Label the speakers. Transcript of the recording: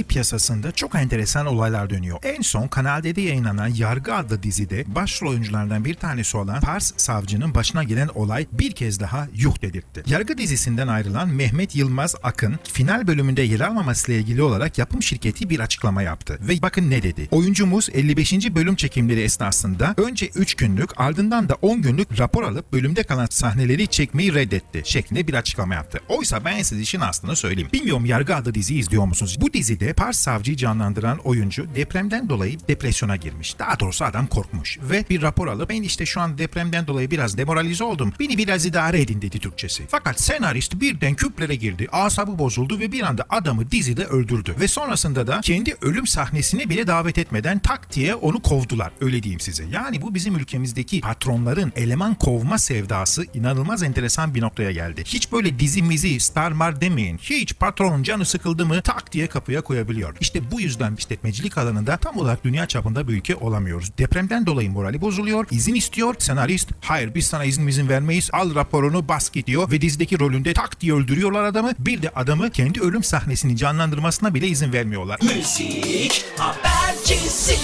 Speaker 1: Dizi piyasasında çok enteresan olaylar dönüyor. En son Kanal D'de yayınlanan Yargı adlı dizide başrol oyunculardan bir tanesi olan Pars Savcı'nın başına gelen olay bir kez daha yuh dedirtti. Yargı dizisinden ayrılan Mehmet Yılmaz Akın final bölümünde yer almamasıyla ilgili olarak yapım şirketi bir açıklama yaptı. Ve bakın ne dedi. Oyuncumuz 55. bölüm çekimleri esnasında önce 3 günlük ardından da 10 günlük rapor alıp bölümde kalan sahneleri çekmeyi reddetti şeklinde bir açıklama yaptı. Oysa ben size işin aslını söyleyeyim. Bilmiyorum Yargı adlı diziyi izliyor musunuz? Bu dizide Pars Savcı'yı canlandıran oyuncu depremden dolayı depresyona girmiş. Daha doğrusu adam korkmuş ve bir rapor alıp ben işte şu an depremden dolayı biraz demoralize oldum. Beni biraz idare edin dedi Türkçesi. Fakat senarist birden küplere girdi. Asabı bozuldu ve bir anda adamı dizide öldürdü. Ve sonrasında da kendi ölüm sahnesine bile davet etmeden tak diye onu kovdular. Öyle diyeyim size. Yani bu bizim ülkemizdeki patronların eleman kovma sevdası inanılmaz enteresan bir noktaya geldi. Hiç böyle dizi mizi star mar demeyin. Hiç patronun canı sıkıldı mı tak diye kapıya koyabiliyor. İşte bu yüzden işletmecilik alanında tam olarak dünya çapında bir ülke olamıyoruz. Depremden dolayı morali bozuluyor. izin istiyor. Senarist hayır biz sana izin izin vermeyiz. Al raporunu bas gidiyor ve dizideki rolünde tak diye öldürüyorlar adamı. Bir de adamı kendi ölüm sahnesini canlandırmasına bile izin vermiyorlar.
Speaker 2: Müzik habercisi.